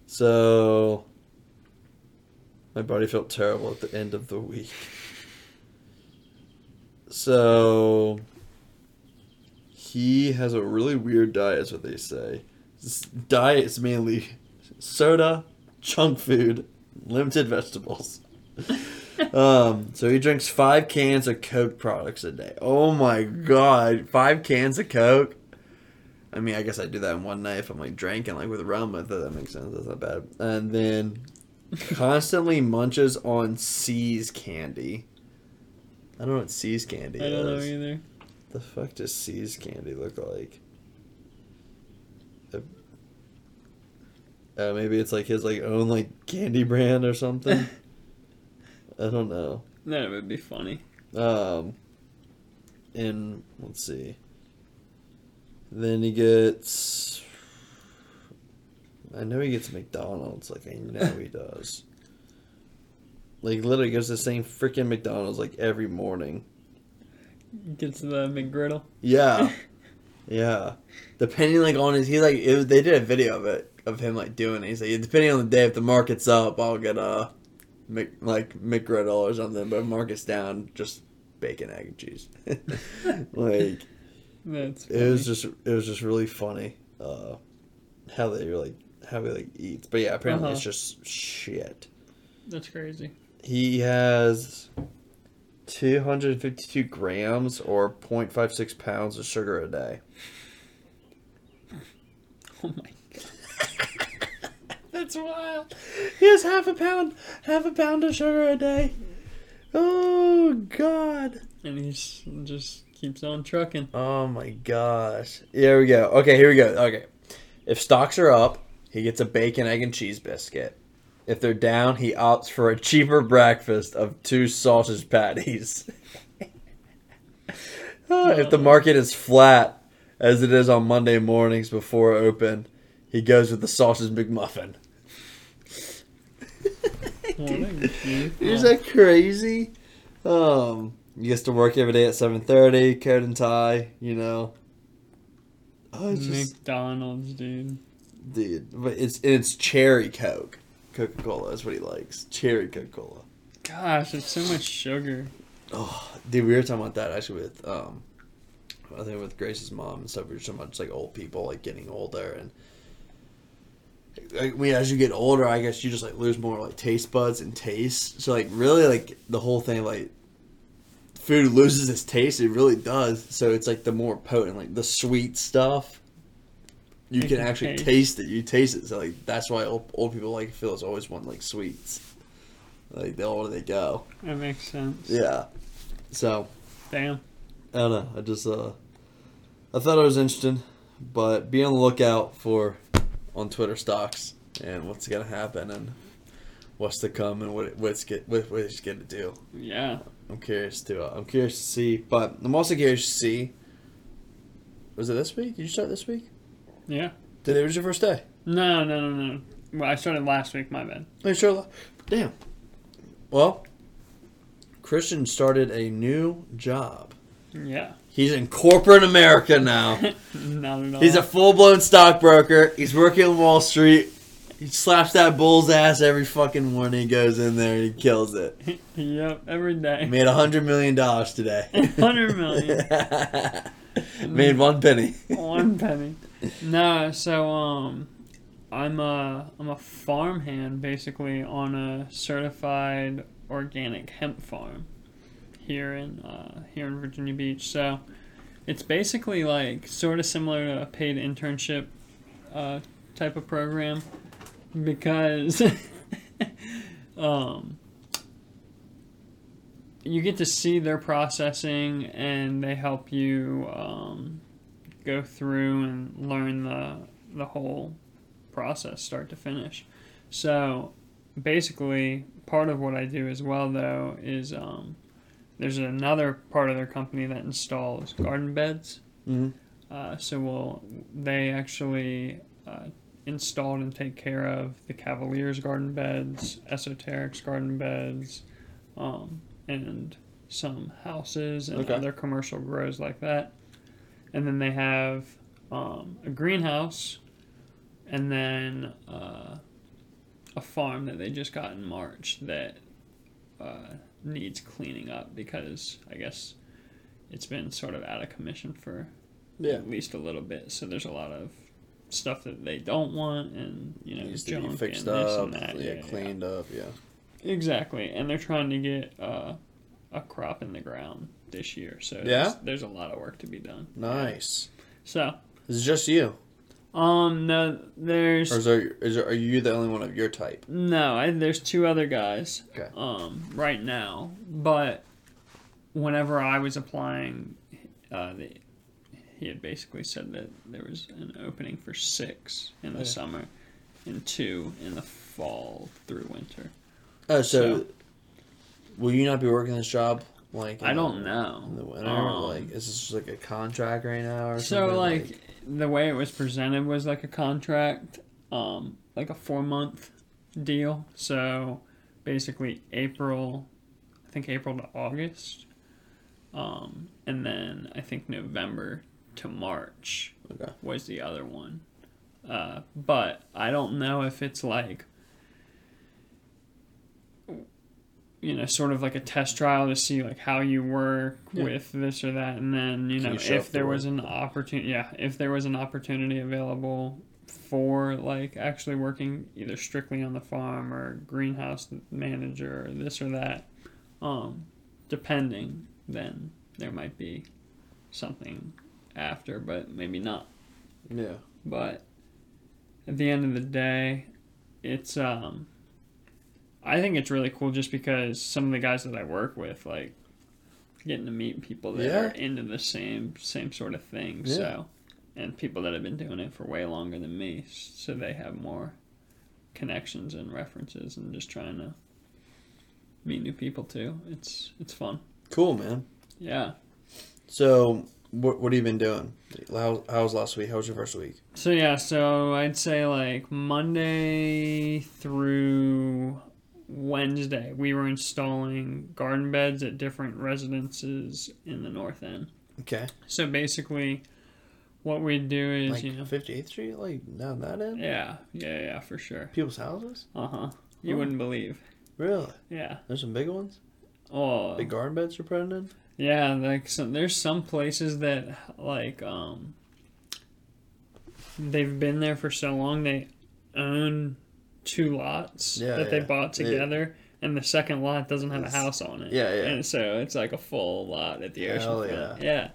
so my body felt terrible at the end of the week. So he has a really weird diet, is what they say. His diet is mainly soda, junk food, limited vegetables. um, so he drinks five cans of Coke products a day. Oh my god, five cans of Coke. I mean, I guess I do that in one night if I'm like drinking, like with rum with it. That makes sense. That's not bad. And then constantly munches on See's candy. I don't know what See's candy is. I don't know either. The fuck does See's candy look like? Uh, maybe it's like his like own like candy brand or something. I don't know. That would be funny. Um, and let's see. Then he gets. I know he gets McDonald's. Like I know he does. Like literally goes to the same freaking McDonald's like every morning. Gets the McGriddle. Yeah, yeah. Depending like on his, he like it, they did a video of it of him like doing it. He's like depending on the day, if the market's up, I'll get a Mc, like McGriddle or something. But market's down, just bacon, egg, and cheese. like That's it was just it was just really funny uh, how they like how he like eats. But yeah, apparently Uh-huh. it's just shit. That's crazy. He has 252 grams or 0.56 pounds of sugar a day. Oh my That's wild. He has half a pound, half a pound of sugar a day. Oh God. and he just keeps on trucking. Oh my gosh. Here we go. Okay, here we go. Okay. If stocks are up, he gets a bacon, egg, and cheese biscuit. If they're down, he opts for a cheaper breakfast of two sausage patties. Ah, if the market is flat, as it is on Monday mornings before open, he goes with the sausage McMuffin. Goofball. Is that crazy? Um, he gets to work every day at seven thirty, coat and tie. You know. Oh, it's just McDonald's, dude. dude, but it's it's cherry Coke. Coca Cola is what he likes. Cherry Coca Cola. Gosh, it's so much sugar. Oh, dude, we were talking about that actually with um, I think with Grace's mom and stuff. We were talking about just like old people like getting older and. Like, we as you get older, I guess you just like lose more like taste buds and taste. So like really like the whole thing like food loses its taste. It really does. So it's like the more potent, like the sweet stuff. You can can actually taste. taste it. You taste it. So like that's why old, old people like feel it's always want like sweets. Like the older they go. That makes sense. Yeah. So Damn. I don't know. I just uh, I thought it was interesting, but be on the lookout for on Twitter stocks and what's gonna happen and what's to come and what what's get what, what it's gonna do. Yeah. I'm curious to uh, I'm curious to see, but I'm also curious to see. Was it this week? Did you start this week? Yeah. Today was your first day. No, no, no, no. Well, I started last week. My bad. Are you sure? Damn. Well, Christian started a new job. Yeah. He's in corporate America now. Not at all. He's a full blown stockbroker. He's working on Wall Street. He slaps that bull's ass every fucking morning. He goes in there and he kills it. yep. Every day. Made a hundred million dollars today. 100 million. Made one penny. One penny. No, so um, I'm a I'm a farmhand basically on a certified organic hemp farm here in uh, here in Virginia Beach. So it's basically like sort of similar to a paid internship uh, type of program because um, you get to see their processing and they help you um, go through and learn the the whole process start to finish. So basically, part of what I do as well though is um, there's another part of their company that installs garden beds. hmm Uh, so we'll, they actually uh, installed and take care of the Cavaliers garden beds, Esoteric's garden beds, um, and some houses and Okay. other commercial grows like that. And then they have um, a greenhouse and then uh, a farm that they just got in March that uh, needs cleaning up because I guess it's been sort of out of commission for Yeah. at least a little bit. So there's a lot of stuff that they don't want, and you know, Needs to junk be fixed and this up. and that. Yeah, Yeah, cleaned up. Yeah. yeah. exactly. And they're trying to get uh, a crop in the ground this year. So Yeah? there's, there's a lot of work to be done. Nice. So, this Is just you, um, no, there's or is there, is there, are you the only one of your type? no, I, there's two other guys. Okay. Um, right now, but whenever I was applying, uh, the, he had basically said that there was an opening for six in the Okay. summer and two in the fall through winter. Oh, so, So- will you not be working this job? Like I don't the- know. In the winter, Um, like is this just like a contract right now or So something? like the way it was presented was like a contract, um, like a four month deal. So basically April, I think April to August, um, and then I think November to March Okay. was the other one. Uh, but I don't know if it's like you know, sort of like a test trial to see like how you work Yeah. with this or that, and then you Can know you if there was an opportunity, yeah, if there was an opportunity available for like actually working either strictly on the farm or greenhouse manager or this or that, um, depending, then there might be something after, but maybe not. Yeah. But at the end of the day, it's um I think it's really cool just because some of the guys that I work with, like getting to meet people that Yeah. are into the same same sort of thing. Yeah. So and people that have been doing it for way longer than me, so they have more connections and references and just trying to meet new people too. It's it's fun. Cool, man. Yeah. So, what what have you been doing? How, how was last week? How was your first week? So yeah, so I'd say like Monday through Wednesday, we were installing garden beds at different residences in the north end. Okay. So basically, what we'd do is Like you know, 58th Street, like down that end? yeah, yeah, yeah, for sure. People's houses? Uh huh. You Huh. wouldn't believe. Really? Yeah. There's some big ones? Oh, Big garden beds you're putting in? Yeah, like some there's some places that like um they've been there for so long they own two lots Yeah, that they bought together and the second lot doesn't have a house on it. Yeah, yeah. And so it's like a full lot at the Hell ocean yeah. Yeah.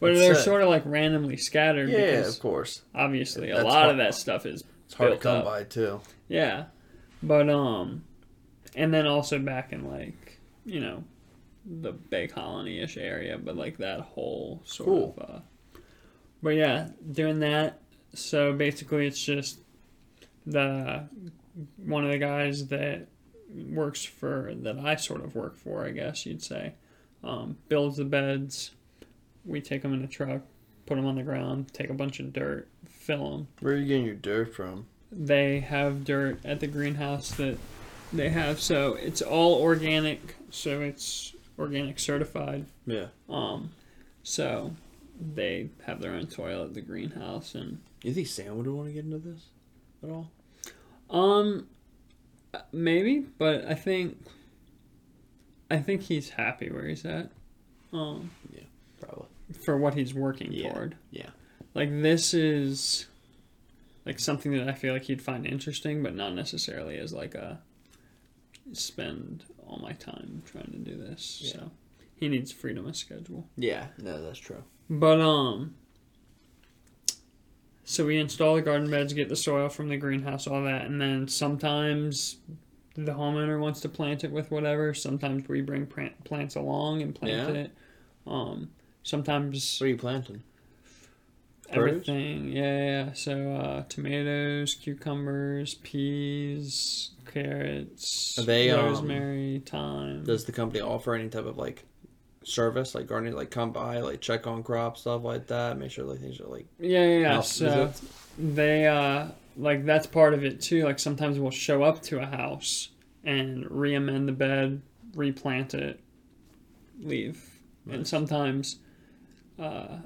But That's they're sick. sort of like randomly scattered Yeah, because of course. obviously a lot hard- of that stuff is It's hard to come up. by, too. yeah. But um and then also back in like, you know, the Bay Colony ish area, but like that whole sort Cool. of uh But yeah, doing that. So basically it's just the one of the guys that works for that I sort of work for, I guess you'd say, um, builds the beds. We take them in a truck, put them on the ground, take a bunch of dirt, fill them, Where are you getting your dirt from? they have dirt at the greenhouse that they have so it's all organic so it's organic certified Yeah. um so they have their own soil at the greenhouse and You think Sam would want to get into this at all? Um maybe but i think i think he's happy where he's at um yeah, Probably. for what he's working Yeah, toward yeah. like this is like something that I feel like he'd find interesting, but not necessarily as like a spend all my time trying to do this. Yeah. So he needs freedom of schedule. Yeah, no, that's true. But um so we install the garden beds, get the soil from the greenhouse, all that, and then sometimes the homeowner wants to plant it with whatever. Sometimes we bring plant, plants along and plant Yeah. it. Um, sometimes What are you planting? Everything. Yeah, yeah. So uh, tomatoes, cucumbers, peas, carrots, Are they, um, rosemary, thyme. Does the company offer any type of like service, like gardening, like come by, like check on crops, stuff like that, make sure like things are like yeah, yeah, yeah. So they uh like that's part of it too. Like sometimes we'll show up to a house and re-amend the bed, replant it, leave. And sometimes, uh,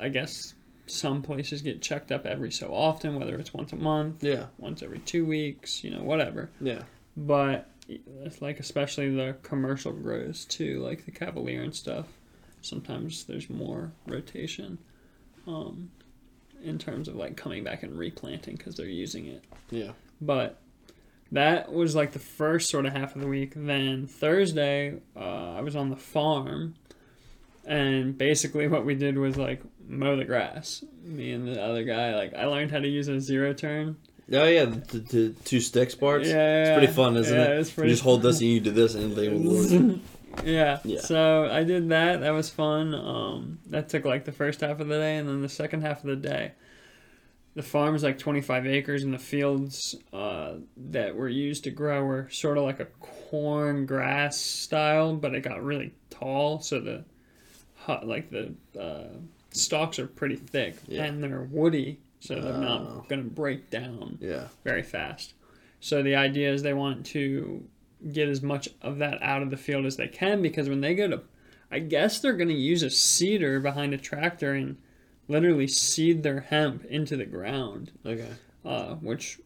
I guess some places get checked up every so often, whether it's once a month, Yeah, once every two weeks, you know, whatever. yeah, But it's like especially the commercial grows too, like the Cavalier and stuff. Sometimes there's more rotation, um, in terms of like coming back and replanting because they're using it. yeah. But that was like the first sort of half of the week. Then Thursday, uh, I was on the farm, and basically what we did was like mow the grass. Me and the other guy, like I learned how to use a zero turn. Oh yeah, the, the two sticks parts. Yeah, it's pretty fun, isn't yeah, it? It's You just hold this and you do this, and they will yeah. Yeah. So I did that. That was fun. Um, that took like the first half of the day, and then the second half of the day, the farm is like 25 acres, and the fields uh, that were used to grow were sort of like a corn grass style, but it got really tall, so the hot like the uh, stalks are pretty thick, Yeah. and they're woody, so they're Oh. not gonna break down Yeah, very fast. So the idea is they want to get as much of that out of the field as they can because when they go to, I guess they're going to use a seeder behind a tractor and literally seed their hemp into the ground, okay. uh, which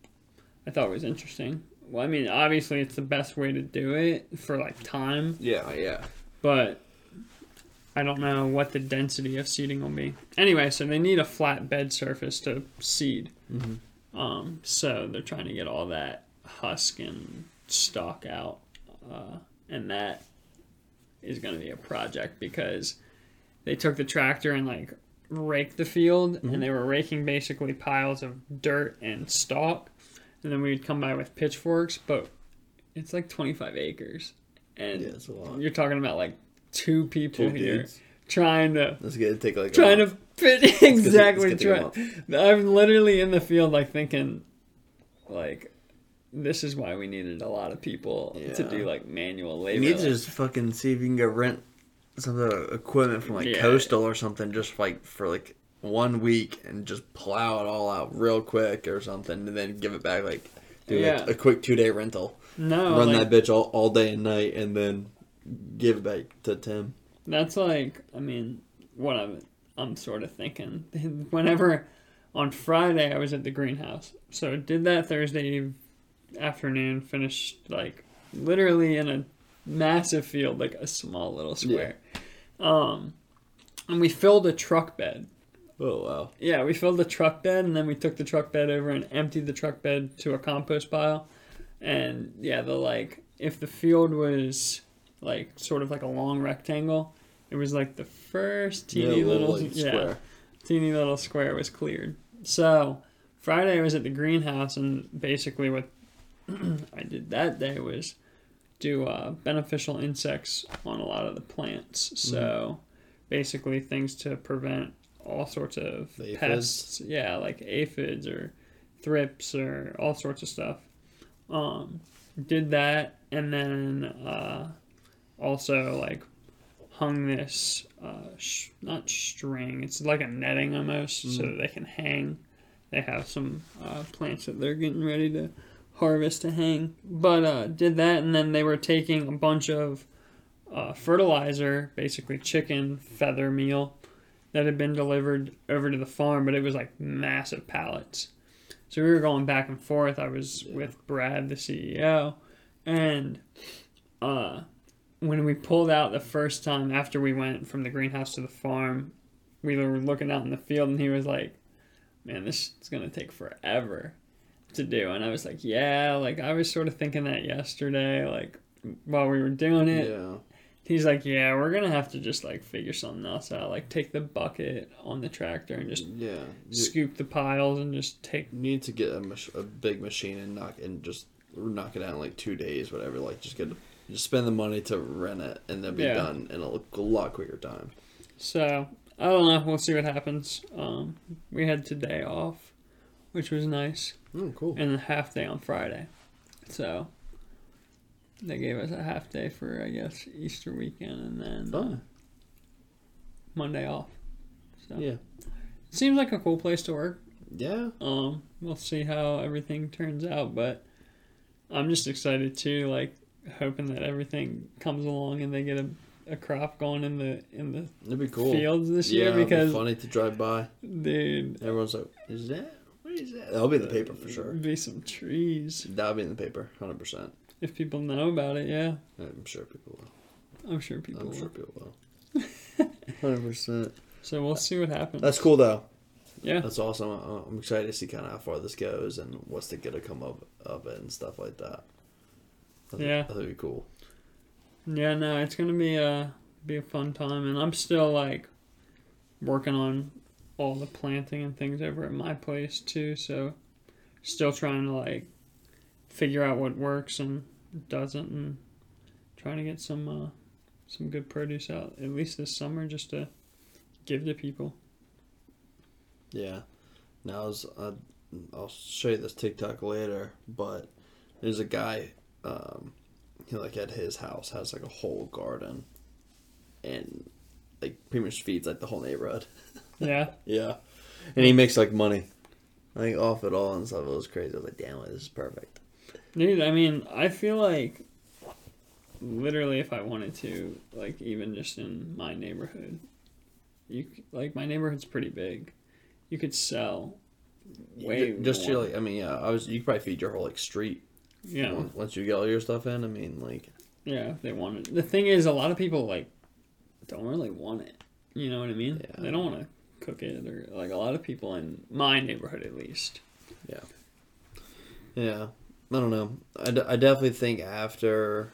I thought was interesting. Well, I mean, obviously it's the best way to do it for like time, Yeah, yeah. but I don't know what the density of seeding will be. Anyway, so they need a flat bed surface to seed. Mhm. Um, so they're trying to get all that husk and stalk out, uh, and that is going to be a project because they took the tractor and like raked the field, Mm-hmm. and they were raking basically piles of dirt and stalk, and then we'd come by with pitchforks, but it's like 25 acres, and Yeah, it's a lot. you're talking about like two people Two here dudes. trying to Let's get take like a trying month. to fit it's exactly. gonna Try, I'm literally in the field, like thinking, like, this is why we needed a lot of people to do like manual You labor. need to just fucking see if you can go rent some of the equipment from like Yeah. Coastal or something, just like for like one week and just plow it all out real quick or something, and then give it back like do Yeah. like a quick two day rental, no, run like, that bitch all, all day and night, and then give back to Tim. That's like, I mean, what I'm, I'm sort of thinking. Whenever on Friday I was at the greenhouse, so did that Thursday afternoon, finished like literally in a massive field, like a small little square. Um, and we filled a truck bed. Oh wow! Yeah, we filled the truck bed and then we took the truck bed over and emptied the truck bed to a compost pile. And yeah, the like if the field was like sort of like a long rectangle, it was like the first teeny Yeah, little, like, yeah, square. teeny little square was cleared. So Friday I was at the greenhouse and basically what I did that day was do uh, beneficial insects on a lot of the plants. So basically things to prevent all sorts of pests. Yeah, like aphids or thrips or all sorts of stuff. Um, did that and then uh, also like hung this uh, sh- not string. It's like a netting almost, so that they can hang. They have some uh, plants that they're getting ready to harvest to hang. But uh, did that, and then they were taking a bunch of uh, fertilizer, basically chicken feather meal, that had been delivered over to the farm, but it was like massive pallets. So we were going back and forth. I was with Brad, the CEO, and uh, when we pulled out the first time after we went from the greenhouse to the farm, we were looking out in the field, and he was like, "Man, this is gonna take forever to do." And I was like, "Yeah, like I was sort of thinking that yesterday, like while we were doing it." Yeah, He's like, "Yeah, we're gonna have to just like figure something else out, like take the bucket on the tractor and just yeah. Scoop the piles and just take." need to get a, mach- a big machine and knock and just knock it out in like two days, whatever. Like just get just spend the money to rent it and then be Yeah. done in a, a lot quicker time. So I don't know. We'll see what happens. Um, we had today off, which was nice. Oh, cool. and a half day on Friday. So they gave us a half day for I guess Easter weekend and then uh, Monday off. So Yeah. it seems like a cool place to work. Yeah. Um, we'll see how everything turns out, but I'm just excited too. Like hoping that everything comes along and they get a, a crop going in the in the It'd be cool. fields this yeah, year it'd be because funny to drive by. dude, Everyone's like, "Is that? What is that?" That'll be in the paper for sure. be some trees That'll be in the paper, hundred percent. if people know about it. Yeah, I'm sure people will. I'm sure people. I'm will. sure people will. Hundred percent. So we'll see what happens. That's cool though. yeah. That's awesome. I'm excited to see kind of how far this goes and what's to get to come up of it and stuff like that. I think, Yeah. I think it'd be cool. Yeah, no, it's gonna be a be a fun time, and I'm still like working on all the planting and things over at my place too. So still trying to like figure out what works and doesn't, and trying to get some uh, some good produce out at least this summer just to give to people. Yeah. Now, I was, uh, I'll show you this TikTok later, but there's a guy, um, he like at his house has like a whole garden, and like pretty much feeds like the whole neighborhood. Yeah, Yeah. And he makes like money, like off it all and stuff. It was crazy. I was like, damn, this is perfect. dude. I mean, I feel like literally if I wanted to, like even just in my neighborhood, you like my neighborhood's pretty big. You could sell way just more. your like, I mean, yeah, I was. You could probably feed your whole like street. Yeah, Once, once you get all your stuff in, I mean, like, yeah. If they wanted, the thing is, a lot of people like don't really want it. You know what I mean? Yeah. They don't want to cook it, or like a lot of people in my neighborhood, at least. Yeah. Yeah, I don't know. I, d- I definitely think after,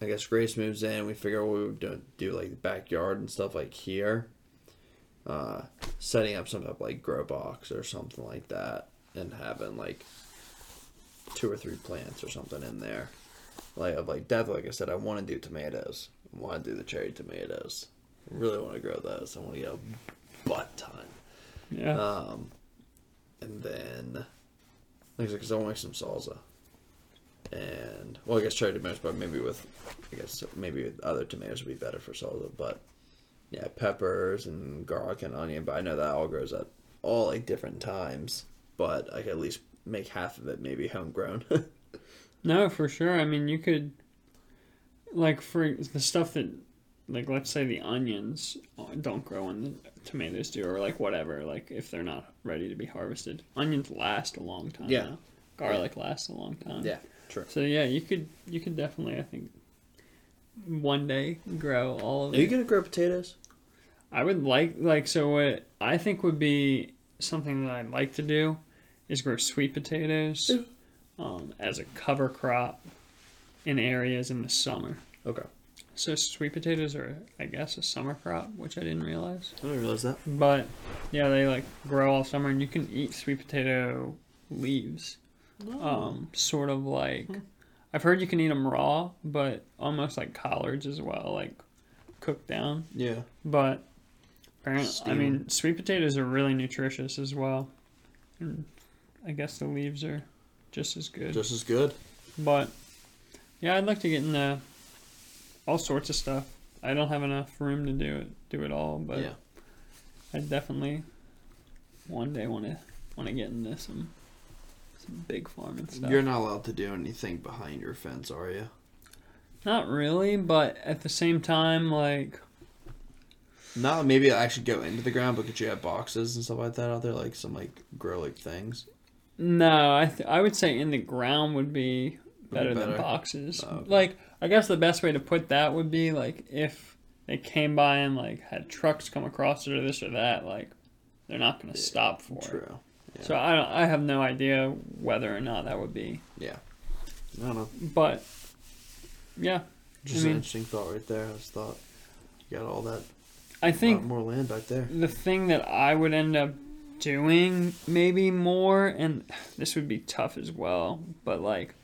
I guess Grace moves in, we figure we would do, do like the backyard and stuff like here. Uh, setting up some type of like grow box or something like that, and having like two or three plants or something in there. Like of like definitely, like I said, I want to do tomatoes. I want to do the cherry tomatoes. I really want to grow those. I want to get a butt ton. Yeah. Um, and then, like I said, because I want to make some salsa. And, well, I guess cherry tomatoes, but maybe with, I guess maybe with other tomatoes would be better for salsa. But, yeah, peppers and garlic and onion. But I know that all grows at all like different times. But I could at least make half of it maybe homegrown. No, for sure. I mean, you could, like, for the stuff that, like, let's say the onions don't grow and the tomatoes do, or like whatever, like, if they're not ready to be harvested. Onions last a long time. Yeah. now. Garlic lasts a long time. yeah, true. So yeah, you could you could definitely I think one day grow all of Are you going to grow potatoes? I would like like so what I think would be something that I'd like to do is grow sweet potatoes um, as a cover crop in areas in the summer. Okay. So sweet potatoes are I guess a summer crop, which I didn't realize. I didn't realize that. But yeah, they like grow all summer and you can eat sweet potato leaves. Um, sort of like I've heard you can eat them raw, but almost like collards as well, like cooked down. Yeah. But apparently, I Steam. mean, sweet potatoes are really nutritious as well. And I guess the leaves are just as good. Just as good. But yeah, I'd like to get in into all sorts of stuff. I don't have enough room to do it, do it all, but yeah. I definitely one day want to want to get into some some big farming stuff. You're not allowed to do anything behind your fence, are you? Not really, but at the same time, like Not maybe I actually go into the ground, but could you have boxes and stuff like that out there, like some like grow like things? No, I th- I would say in the ground would be better, than better? boxes. Oh, okay. Like I guess the best way to put that would be like if they came by and like had trucks come across it or this or that, like they're not going to Yeah, stop for it. True. Yeah. So I don't, I have no idea whether or not that would be, Yeah. I don't know. but yeah, Just I mean- an interesting thought right there. I just thought you got all that I think more land back there. the thing that I would end up doing maybe more, and this would be tough as well, but like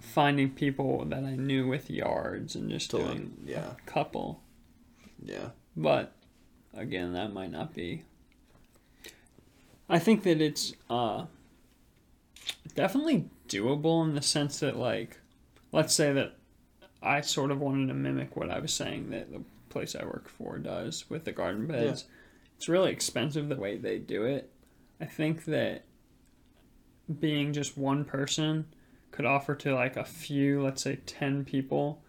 finding people that I knew with yards and just like, doing yeah. a couple. Yeah. But again, that might not be. I think that it's uh, definitely doable in the sense that, like, let's say that I sort of wanted to mimic what I was saying that the place I work for does with the garden beds. It's really expensive the way they do it. I think that being just one person could offer to like a few, let's say 10 people,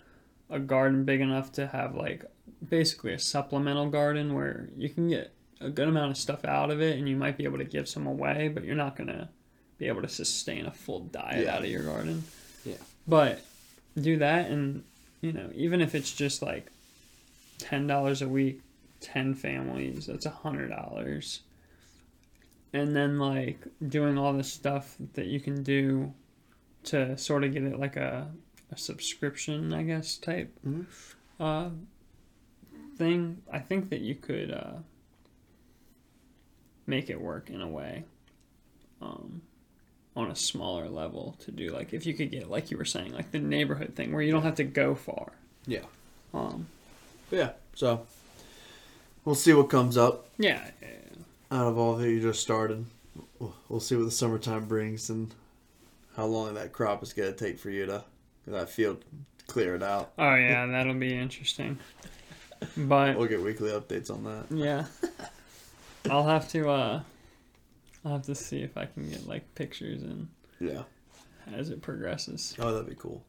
a garden big enough to have like basically a supplemental garden where you can get a good amount of stuff out of it and you might be able to give some away, but you're not going to be able to sustain a full diet Yeah. out of your garden. Yeah. But do that and, you know, even if it's just like $10 a week, 10 families, that's a $100. And then like doing all the stuff that you can do to sort of get it like a, a subscription, I guess, type Mhm. uh, thing. I think that you could uh, make it work in a way um, on a smaller level to do like if you could get like you were saying like the neighborhood thing where you don't have to go far. Yeah. Um, yeah. So we'll see what comes up yeah, yeah, out of all that you just started. We'll, see what the summertime brings and how long that crop is gonna take for you to that field clear it out. Oh yeah, that'll be interesting. But We'll get weekly updates on that. yeah, I'll have to. uh I'll have to see if I can get like pictures and Yeah. as it progresses. Oh, that'd be cool.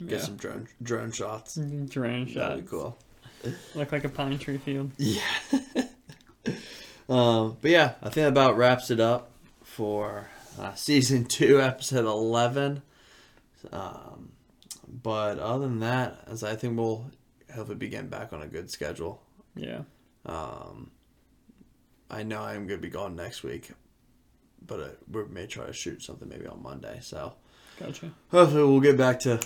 Get Yeah. some drone drone shots. drone shots. That'd be cool. Look like a pine tree field. Yeah. um, but yeah, I think that about wraps it up for uh, season two, episode eleven. Um, but other than that, as I think we'll hopefully be getting back on a good schedule. Yeah. Um, I know I'm gonna be gone next week, but uh, we may try to shoot something maybe on Monday. So Gotcha. hopefully we'll get back to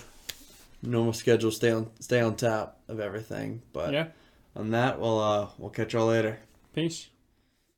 normal schedule. Stay on stay on top of everything. But Yeah. on that, we'll uh, we'll catch y'all later. Peace.